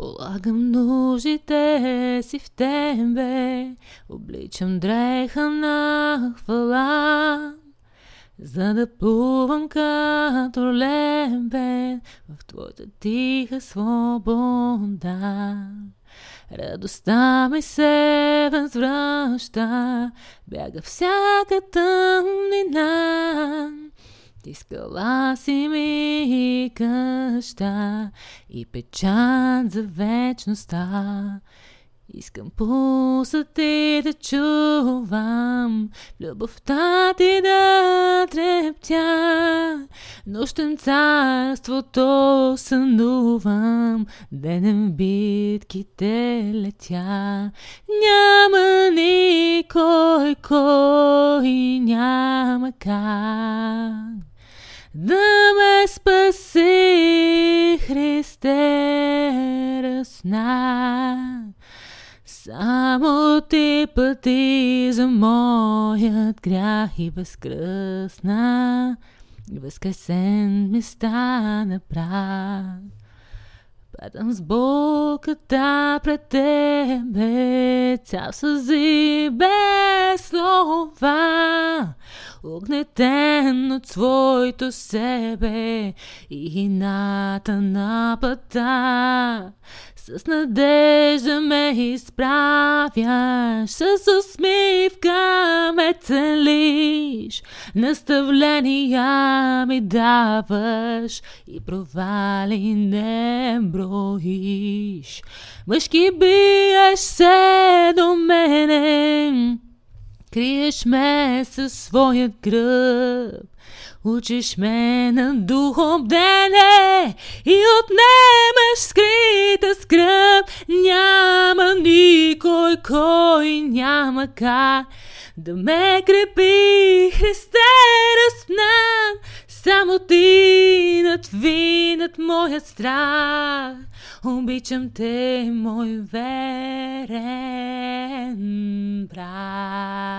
Полагам нуждите си в тебе, обличам дреха на хвала, за да плувам като лебед в твоята тиха свобода. Радостта ми се възвръща, бяга всяка тъмнина. Ти скала си ми къща и печат за вечността. Искам пулса ти да чувам, любовта ти да трептя. Нощем царството сънувам, денем битките летя. Няма никой, кой няма как да ме спаси, Христе, разна. Само ти пъти за моят грях и възкръсна, и възкресен ми стана прав. Падам с болката пред тебе, цял съзи без слова, огнетен от своето себе и ината на пъта. С надежда ме изправяш, с усмивка ме целиш, наставления ми даваш и провали не броиш. Мъжки биеш се до мене, криеш ме със своят гръб. Учиш ме на духобдене и отнемаш скрита скръп. Няма никой, кой няма как да ме крепи. Христе, разпнан, само ти надвинат моят страх. Обичам те, мой верен брат.